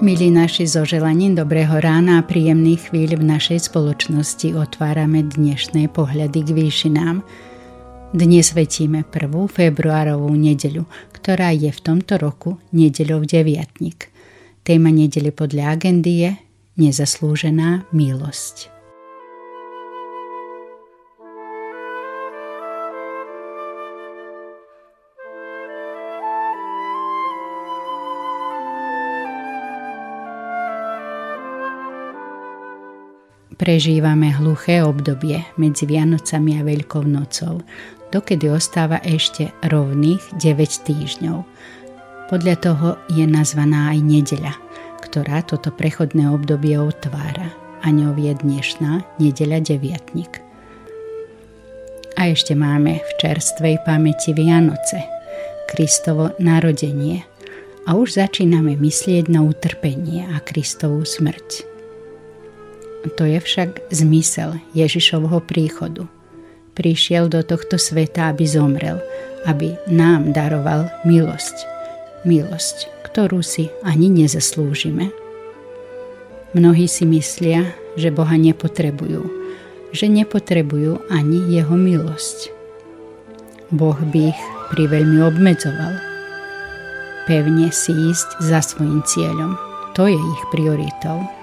Milí naši so želaním dobrého rána a príjemných chvíľ v našej spoločnosti otvárame dnešné pohľady k výšinám. Dnes svetíme 1. februárovú nedeľu, ktorá je v tomto roku nedeľou deviatnik. Téma nedele podľa agendy je Nezaslúžená milosť. Prežívame hluché obdobie medzi Vianocami a Veľkou nocou, dokedy ostáva ešte rovných 9 týždňov. Podľa toho je nazvaná aj nedeľa, ktorá toto prechodné obdobie otvára a ňou je dnešná nedeľa deviatnik. A ešte máme v čerstvej pamäti Vianoce, Kristovo narodenie a už začíname myslieť na utrpenie a Kristovú smrť. To je však zmysel Ježišovho príchodu. Prišiel do tohto sveta, aby zomrel, aby nám daroval milosť. Milosť, ktorú si ani nezaslúžime. Mnohí si myslia, že Boha nepotrebujú, že nepotrebujú ani Jeho milosť. Boh by ich priveľmi obmedzoval. Pevne si ísť za svojim cieľom. To je ich prioritou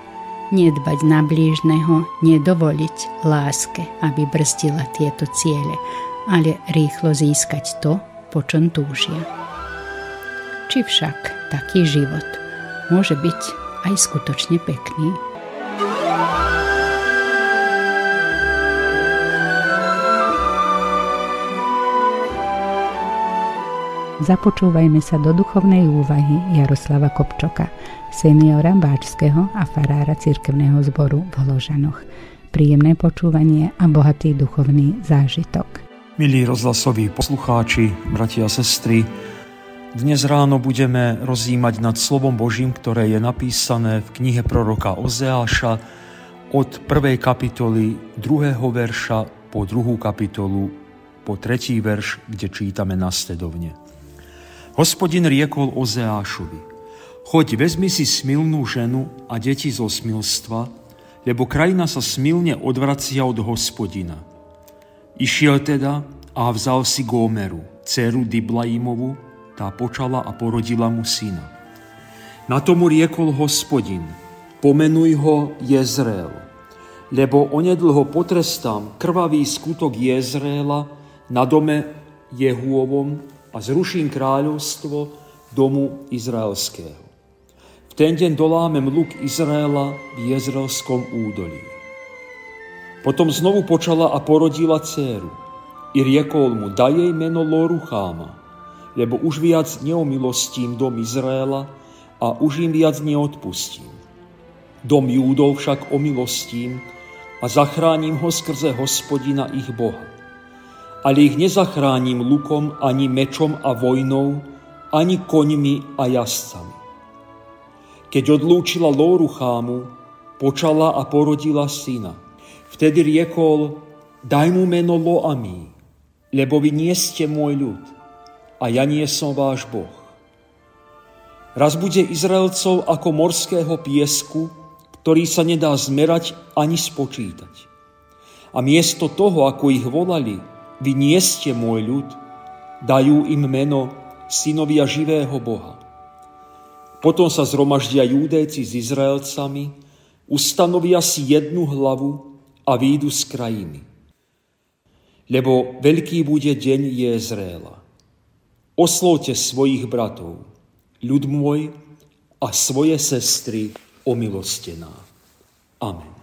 nedbať na blížneho, nedovoliť láske, aby brzdila tieto ciele, ale rýchlo získať to, po čom túžia. Či však taký život môže byť aj skutočne pekný? Započúvajme sa do duchovnej úvahy Jaroslava Kopčoka, seniora Báčského a farára cirkevného zboru v Hložanoch. Príjemné počúvanie a bohatý duchovný zážitok. Milí rozhlasoví poslucháči, bratia a sestry, dnes ráno budeme rozímať nad slovom Božím, ktoré je napísané v knihe proroka Ozeáša od prvej kapitoly druhého verša po druhú kapitolu po tretí verš, kde čítame nasledovne. Hospodin riekol Ozeášovi, choď vezmi si smilnú ženu a deti zo smilstva, lebo krajina sa smilne odvracia od hospodina. Išiel teda a vzal si Gómeru, dceru Diblaimovu, tá počala a porodila mu syna. Na tomu riekol hospodin, pomenuj ho Jezreel, lebo onedlho potrestám krvavý skutok Jezreela na dome Jehuovom a zruším kráľovstvo domu izraelského. V ten deň dolámem luk Izraela v Jezraelskom údolí. Potom znovu počala a porodila dceru. I riekol mu, daj jej meno Lorucháma, lebo už viac neomilostím dom Izraela a už im viac neodpustím. Dom Júdov však omilostím a zachránim ho skrze hospodina ich Boha ale ich nezachránim lukom, ani mečom a vojnou, ani koňmi a jazdcami. Keď odlúčila Lóru chámu, počala a porodila syna. Vtedy riekol, daj mu meno Loami, lebo vy nie ste môj ľud a ja nie som váš Boh. Raz bude Izraelcov ako morského piesku, ktorý sa nedá zmerať ani spočítať. A miesto toho, ako ich volali, vy nie ste môj ľud, dajú im meno synovia živého Boha. Potom sa zhromaždia júdéci s Izraelcami, ustanovia si jednu hlavu a výjdu z krajiny. Lebo veľký bude deň Jezréla. Oslovte svojich bratov, ľud môj a svoje sestry omilostená. Amen.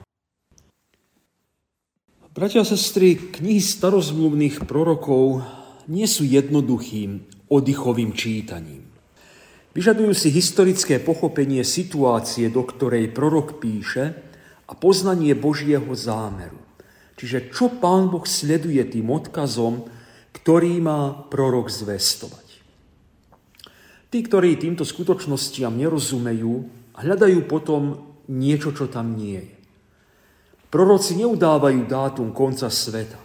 Bratia a sestry, knihy starozmluvných prorokov nie sú jednoduchým oddychovým čítaním. Vyžadujú si historické pochopenie situácie, do ktorej prorok píše a poznanie Božieho zámeru. Čiže čo pán Boh sleduje tým odkazom, ktorý má prorok zvestovať. Tí, ktorí týmto skutočnostiam nerozumejú, hľadajú potom niečo, čo tam nie je. Proroci neudávajú dátum konca sveta,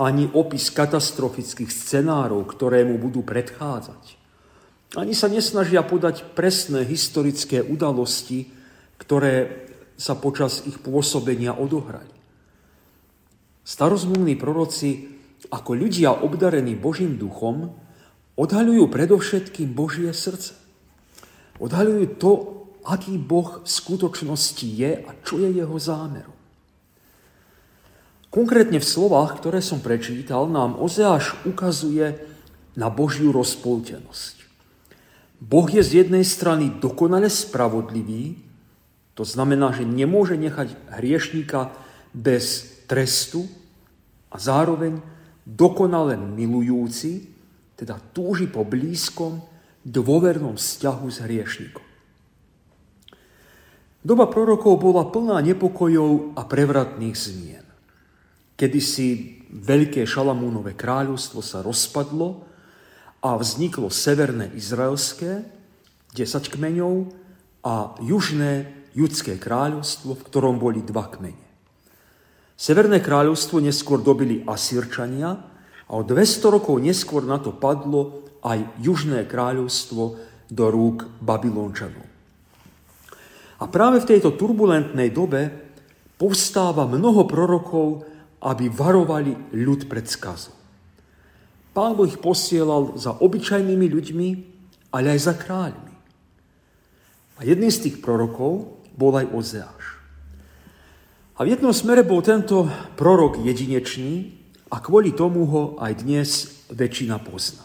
ani opis katastrofických scenárov, ktoré mu budú predchádzať. Ani sa nesnažia podať presné historické udalosti, ktoré sa počas ich pôsobenia odohrali. Starozmluvní proroci ako ľudia obdarení Božím duchom odhaľujú predovšetkým Božie srdce. Odhaľujú to, aký Boh v skutočnosti je a čo je jeho zámerom. Konkrétne v slovách, ktoré som prečítal, nám Ozeáš ukazuje na Božiu rozpoltenosť. Boh je z jednej strany dokonale spravodlivý, to znamená, že nemôže nechať hriešníka bez trestu a zároveň dokonale milujúci, teda túži po blízkom, dôvernom vzťahu s hriešnikom. Doba prorokov bola plná nepokojov a prevratných zmien. Kedy si veľké Šalamúnové kráľovstvo sa rozpadlo a vzniklo severné izraelské, 10 kmeňov a južné judské kráľovstvo, v ktorom boli dva kmene. Severné kráľovstvo neskôr dobili Asírčania a o 200 rokov neskôr na to padlo aj južné kráľovstvo do rúk Babylončanov. A práve v tejto turbulentnej dobe povstáva mnoho prorokov aby varovali ľud pred skazom. Pán Boh ich posielal za obyčajnými ľuďmi, ale aj za kráľmi. A jedným z tých prorokov bol aj Ozeáš. A v jednom smere bol tento prorok jedinečný a kvôli tomu ho aj dnes väčšina pozná.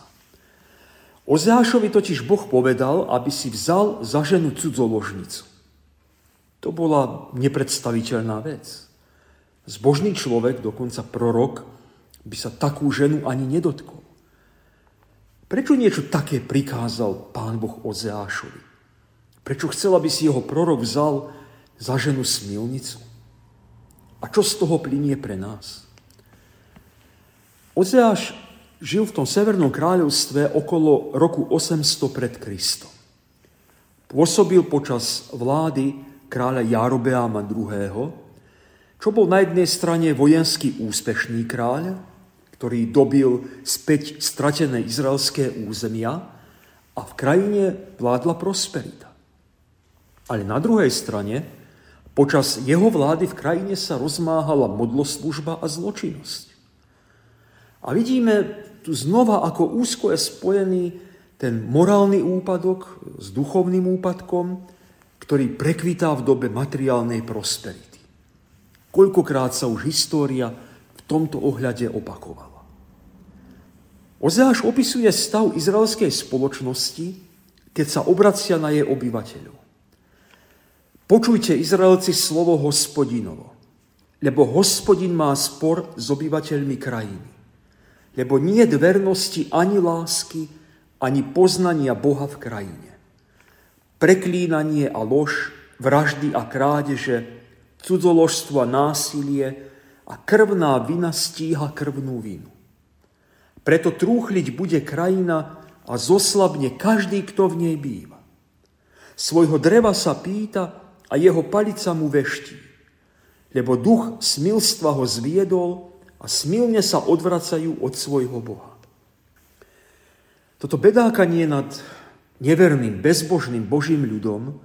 Ozeášovi totiž Boh povedal, aby si vzal za ženu cudzoložnicu. To bola nepredstaviteľná vec. Zbožný človek, dokonca prorok, by sa takú ženu ani nedotkol. Prečo niečo také prikázal pán Boh Ozeášovi? Prečo chcel, aby si jeho prorok vzal za ženu smilnicu? A čo z toho plinie pre nás? Ozeáš žil v tom severnom kráľovstve okolo roku 800 pred Kristom. Pôsobil počas vlády kráľa Jarobeáma II., čo bol na jednej strane vojenský úspešný kráľ, ktorý dobil späť stratené izraelské územia a v krajine vládla prosperita. Ale na druhej strane, počas jeho vlády v krajine sa rozmáhala modloslužba a zločinnosť. A vidíme tu znova, ako úzko je spojený ten morálny úpadok s duchovným úpadkom, ktorý prekvitá v dobe materiálnej prosperity. Koľkokrát sa už história v tomto ohľade opakovala. Ozeáš opisuje stav izraelskej spoločnosti, keď sa obracia na jej obyvateľov. Počujte, Izraelci, slovo hospodinovo, lebo hospodin má spor s obyvateľmi krajiny. Lebo nie je vernosti ani lásky, ani poznania Boha v krajine. Preklínanie a lož, vraždy a krádeže, cudzoložstvo a násilie a krvná vina stíha krvnú vinu. Preto trúchliť bude krajina a zoslabne každý, kto v nej býva. Svojho dreva sa pýta a jeho palica mu veští, lebo duch smilstva ho zviedol a smilne sa odvracajú od svojho Boha. Toto bedákanie nad neverným, bezbožným Božím ľudom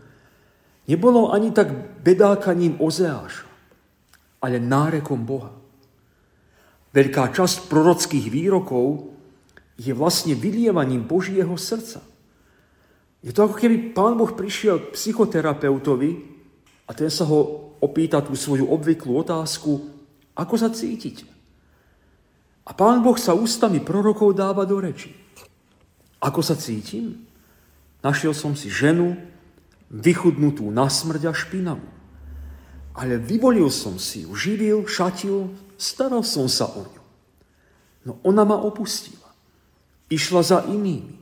nebolo ani tak bedákaním Ozeáša, ale nárekom Boha. Veľká časť prorockých výrokov je vlastne vylievaním Božieho srdca. Je to ako keby pán Boh prišiel k psychoterapeutovi a ten sa ho opýta tú svoju obvyklú otázku, ako sa cítite. A pán Boh sa ústami prorokov dáva do reči. Ako sa cítim? Našiel som si ženu, vychudnutú na smrť a špinavú. Ale vyvolil som si ju, živil, šatil, staral som sa o ňu. No ona ma opustila. Išla za inými.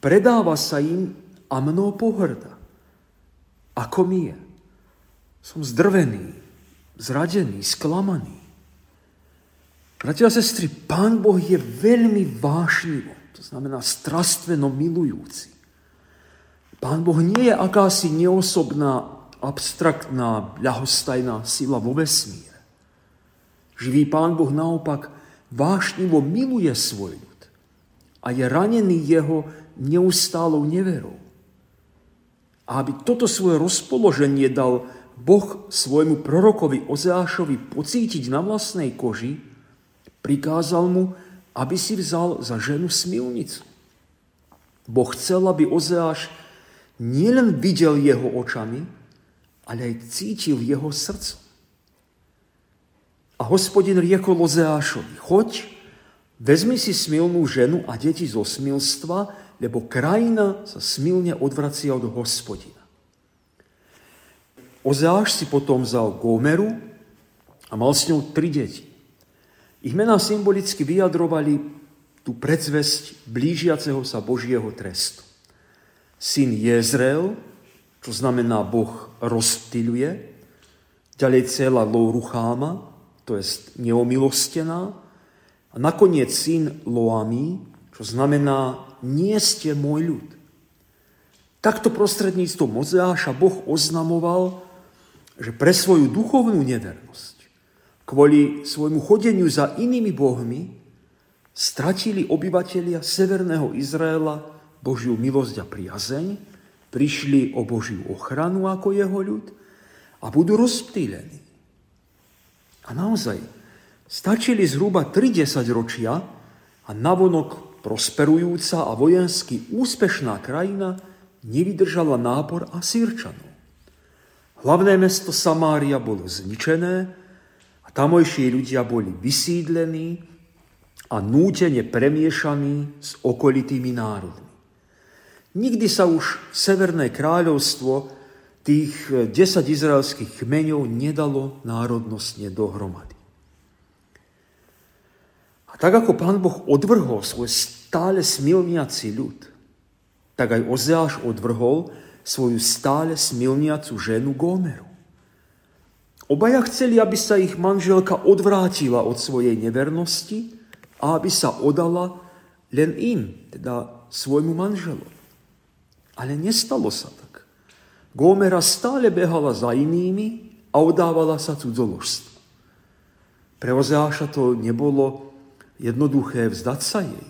Predáva sa im a mnou pohrda. Ako mi je? Som zdrvený, zradený, sklamaný. Bratia a sestry, Pán Boh je veľmi vášnivo, to znamená strastveno milujúci. Pán Boh nie je akási neosobná, abstraktná, ľahostajná sila vo vesmíre. Živý Pán Boh naopak vášnivo miluje svoj ľud a je ranený jeho neustálou neverou. A aby toto svoje rozpoloženie dal Boh svojmu prorokovi Ozeášovi pocítiť na vlastnej koži, prikázal mu, aby si vzal za ženu smilnicu. Boh chcel, aby Ozeáš nielen videl jeho očami, ale aj cítil jeho srdcom. A hospodin riekol Ozeášovi, choď, vezmi si smilnú ženu a deti zo smilstva, lebo krajina sa smilne odvracia od hospodina. Ozáš si potom vzal Gomeru a mal s ňou tri deti. Ich mená symbolicky vyjadrovali tú predzvesť blížiaceho sa Božieho trestu. Syn Jezreel, čo znamená Boh rozptýľuje, ďalej celá Lourucháma, to je neomilostená, a nakoniec syn Loami, čo znamená nie ste môj ľud. Takto prostredníctvom Mozeáša Boh oznamoval, že pre svoju duchovnú nevernosť, kvôli svojmu chodeniu za inými bohmi, stratili obyvatelia severného Izraela Božiu milosť a priazeň, prišli o Božiu ochranu ako jeho ľud a budú rozptýlení. A naozaj, stačili zhruba 30 ročia a navonok prosperujúca a vojensky úspešná krajina nevydržala nápor Asírčanov. Hlavné mesto Samária bolo zničené a tamojší ľudia boli vysídlení a nútene premiešaní s okolitými národmi. Nikdy sa už Severné kráľovstvo tých 10 izraelských kmeňov nedalo národnostne dohromady. A tak ako pán Boh odvrhol svoj stále smilniaci ľud, tak aj Ozeáš odvrhol svoju stále smilniacu ženu Gómeru. Obaja chceli, aby sa ich manželka odvrátila od svojej nevernosti a aby sa odala len im, teda svojmu manželovi. Ale nestalo sa tak. Gómera stále behala za inými a odávala sa cudzoložstvu. Pre Ozeáša to nebolo jednoduché vzdať sa jej.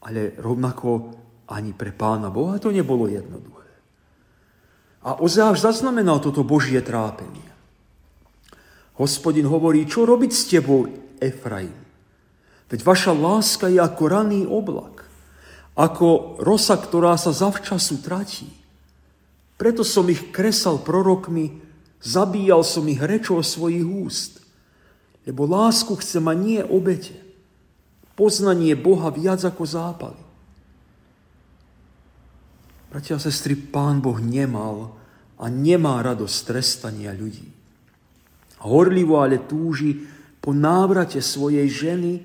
Ale rovnako ani pre pána Boha to nebolo jednoduché. A Ozáš zaznamenal toto Božie trápenie. Hospodin hovorí, čo robiť s tebou, Efraim? Veď vaša láska je ako raný oblak, ako rosa, ktorá sa zavčasu tratí. Preto som ich kresal prorokmi, zabíjal som ich rečou svojich úst, lebo lásku chce ma nie obete, poznanie Boha viac ako zápaly. Bratia a sestry, Pán Boh nemal a nemá radosť trestania ľudí. Horlivo ale túži po návrate svojej ženy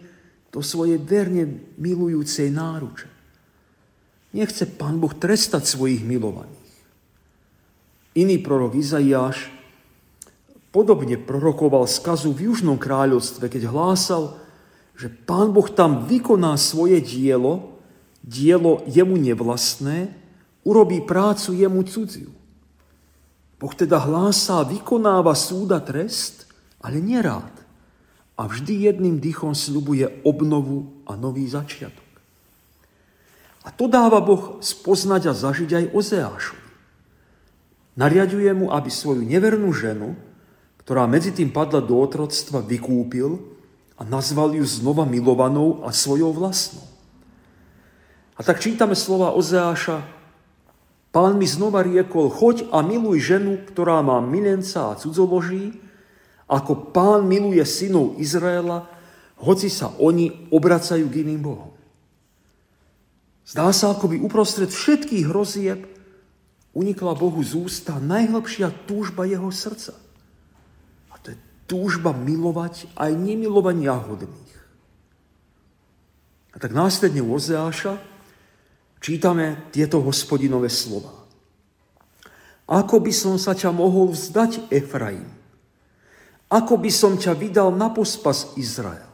do svojej verne milujúcej náruče. Nechce Pán Boh trestať svojich milovaných. Iný prorok Izaiáš podobne prorokoval skazu v Južnom kráľovstve, keď hlásal, že Pán Boh tam vykoná svoje dielo, dielo jemu nevlastné, urobí prácu jemu cudziu. Boh teda hlásá, vykonáva súda trest, ale nerád. A vždy jedným dýchom slubuje obnovu a nový začiatok. A to dáva Boh spoznať a zažiť aj Ozeášu. Nariaduje mu, aby svoju nevernú ženu, ktorá medzi tým padla do otroctva, vykúpil a nazval ju znova milovanou a svojou vlastnou. A tak čítame slova Ozeáša. Pán mi znova riekol, choď a miluj ženu, ktorá má milenca a cudzoloží, ako pán miluje synov Izraela, hoci sa oni obracajú k iným bohom. Zdá sa, ako by uprostred všetkých hrozieb unikla Bohu z ústa najhlbšia túžba jeho srdca túžba milovať aj nemilovania hodných. A tak následne u Ozeáša čítame tieto hospodinové slova. Ako by som sa ťa mohol vzdať, Efraim? Ako by som ťa vydal na pospas Izrael?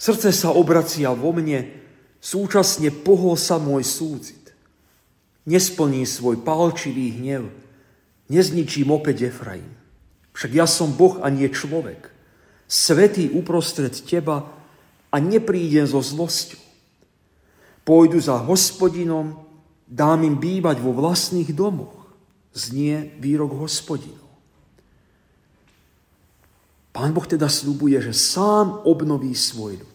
Srdce sa obracia vo mne, súčasne pohol sa môj súcit. Nesplní svoj palčivý hnev, nezničím opäť Efraim. Však ja som Boh a nie človek, svetý uprostred teba a neprídem so zlosťou. Pôjdu za hospodinom, dám im bývať vo vlastných domoch, znie výrok hospodinov. Pán Boh teda slúbuje, že sám obnoví svoj ľud.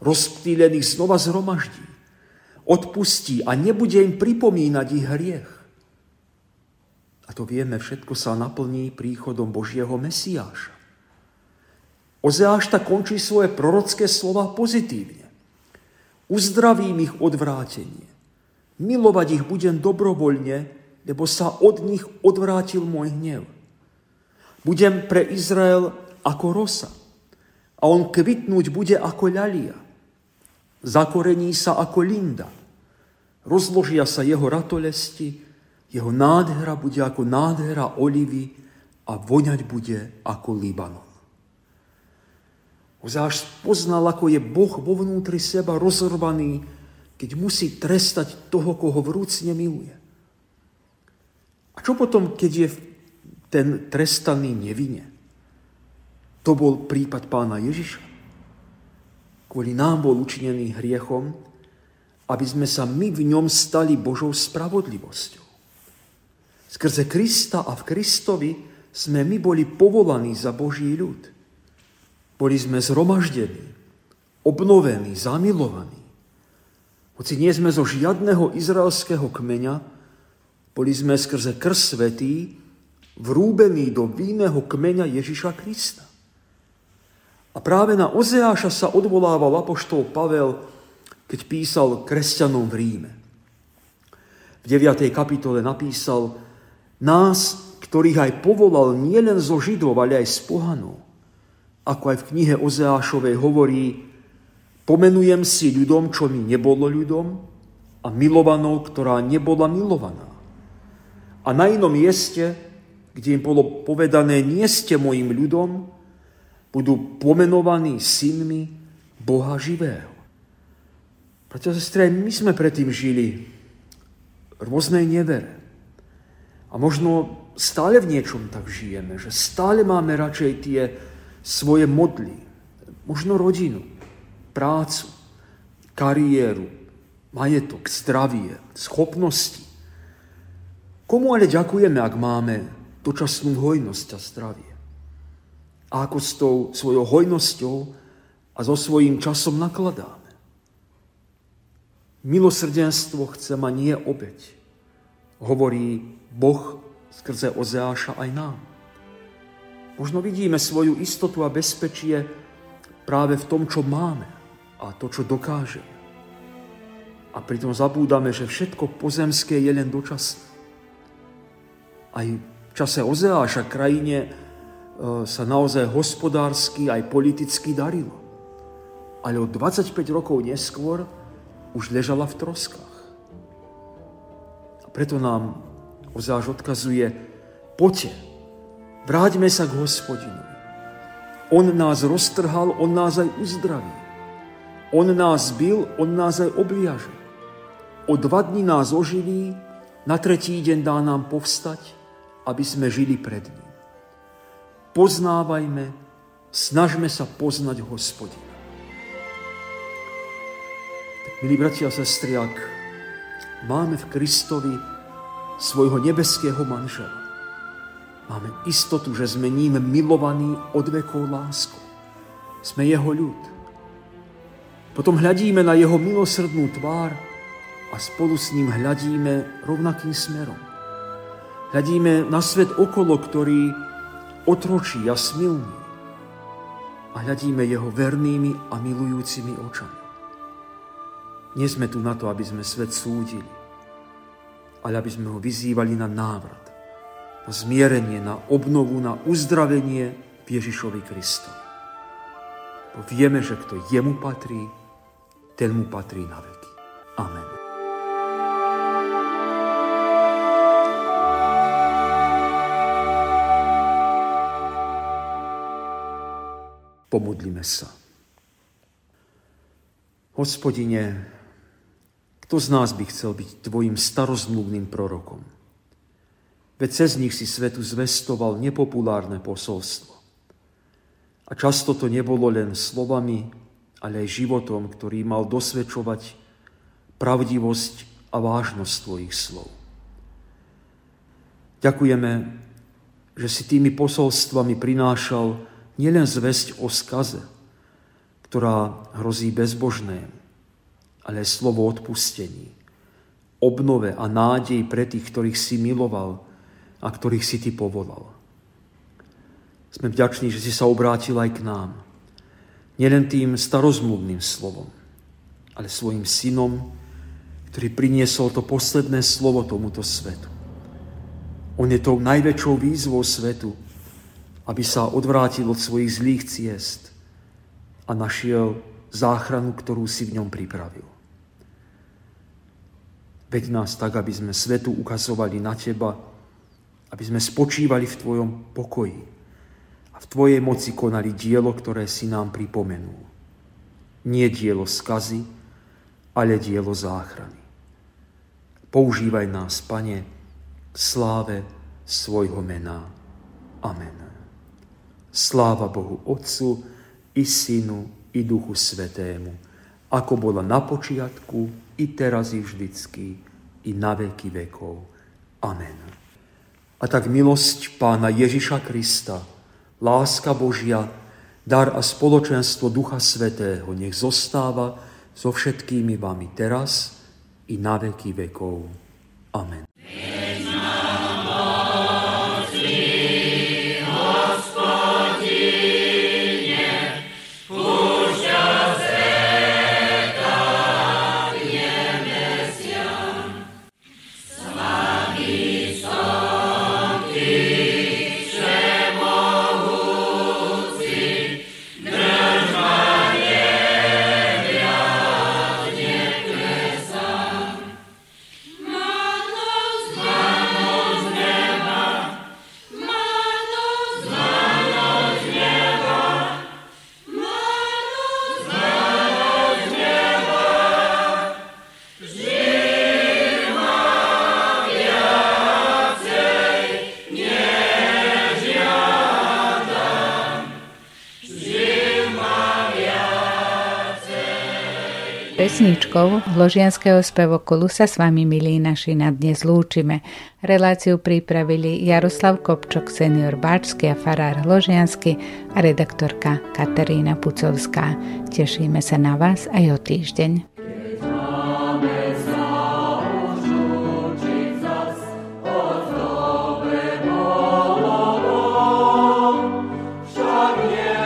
Rozptýlených znova zhromaždí. Odpustí a nebude im pripomínať ich hriech. A to vieme, všetko sa naplní príchodom Božieho Mesiáša. Ozeáš tak končí svoje prorocké slova pozitívne. Uzdravím ich odvrátenie. Milovať ich budem dobrovoľne, lebo sa od nich odvrátil môj hnev. Budem pre Izrael ako rosa a on kvitnúť bude ako ľalia. Zakorení sa ako linda. Rozložia sa jeho ratolesti, jeho nádhera bude ako nádhera olivy a voňať bude ako Libanon. Ozáš poznal, ako je Boh vo vnútri seba rozrvaný, keď musí trestať toho, koho vrúcne miluje. A čo potom, keď je ten trestaný nevine? To bol prípad pána Ježiša. Kvôli nám bol učinený hriechom, aby sme sa my v ňom stali Božou spravodlivosťou. Skrze Krista a v Kristovi sme my boli povolaní za Boží ľud. Boli sme zhromaždení, obnovení, zamilovaní. Hoci nie sme zo žiadneho izraelského kmeňa, boli sme skrze krst svetý vrúbení do vinného kmeňa Ježiša Krista. A práve na Ozeáša sa odvolával apoštol Pavel, keď písal kresťanom v Ríme. V 9. kapitole napísal, nás, ktorých aj povolal nielen zo Židov, ale aj z pohanov. Ako aj v knihe Ozeášovej hovorí, pomenujem si ľudom, čo mi nebolo ľudom, a milovanou, ktorá nebola milovaná. A na inom mieste, kde im bolo povedané, nie ste mojim ľudom, budú pomenovaní synmi Boha živého. Preto, sestre, my sme predtým žili v rôznej nevere. A možno stále v niečom tak žijeme, že stále máme radšej tie svoje modly, možno rodinu, prácu, kariéru, majetok, zdravie, schopnosti. Komu ale ďakujeme, ak máme dočasnú hojnosť a zdravie? A ako s tou svojou hojnosťou a so svojím časom nakladáme. Milosrdenstvo chce ma nie obeď, hovorí Boh skrze Ozeáša aj nám. Možno vidíme svoju istotu a bezpečie práve v tom, čo máme a to, čo dokážeme. A pritom zabúdame, že všetko pozemské je len dočasné. Aj v čase Ozeáša krajine sa naozaj hospodársky aj politicky darilo. Ale o 25 rokov neskôr už ležala v troskách. A preto nám Ozáž odkazuje, poďte, vráťme sa k hospodinovi. On nás roztrhal, on nás aj uzdraví. On nás bil, on nás aj obliaže. O dva dní nás oživí, na tretí deň dá nám povstať, aby sme žili pred ním poznávajme, snažme sa poznať hospodina. Tak, milí bratia a sestry, ak máme v Kristovi svojho nebeského manžela, máme istotu, že sme ním milovaní od vekov láskou. Sme jeho ľud. Potom hľadíme na jeho milosrdnú tvár a spolu s ním hľadíme rovnakým smerom. Hľadíme na svet okolo, ktorý otročí a smilný a hľadíme jeho vernými a milujúcimi očami. Nie sme tu na to, aby sme svet súdili, ale aby sme ho vyzývali na návrat, na zmierenie, na obnovu, na uzdravenie Ježišovi Kristovi. Bo vieme, že kto jemu patrí, ten mu patrí na veky. Amen. Pomodlíme sa. Hospodine, kto z nás by chcel byť tvojim starozmluvným prorokom? Veď cez nich si svetu zvestoval nepopulárne posolstvo. A často to nebolo len slovami, ale aj životom, ktorý mal dosvedčovať pravdivosť a vážnosť tvojich slov. Ďakujeme, že si tými posolstvami prinášal nielen zväzť o skaze, ktorá hrozí bezbožnému, ale slovo odpustení, obnove a nádej pre tých, ktorých si miloval a ktorých si ty povolal. Sme vďační, že si sa obrátil aj k nám. Nielen tým starozmluvným slovom, ale svojim synom, ktorý priniesol to posledné slovo tomuto svetu. On je tou najväčšou výzvou svetu, aby sa odvrátil od svojich zlých ciest a našiel záchranu, ktorú si v ňom pripravil. Veď nás tak, aby sme svetu ukazovali na Teba, aby sme spočívali v Tvojom pokoji a v Tvojej moci konali dielo, ktoré si nám pripomenul. Nie dielo skazy, ale dielo záchrany. Používaj nás, Pane, k sláve svojho mena. Amen. Sláva Bohu Otcu i Synu i Duchu Svetému, ako bola na počiatku, i teraz, i vždycky, i na veky vekov. Amen. A tak milosť Pána Ježiša Krista, láska Božia, dar a spoločenstvo Ducha Svetého nech zostáva so všetkými vami teraz i na veky vekov. Amen. Pesničkou Hložianského spevokolu sa s vami, milí naši, na dnes lúčime. Reláciu pripravili Jaroslav Kopčok, senior Báčsky a farár Hložiansky a redaktorka Katarína Pucovská. Tešíme sa na vás aj o týždeň. It's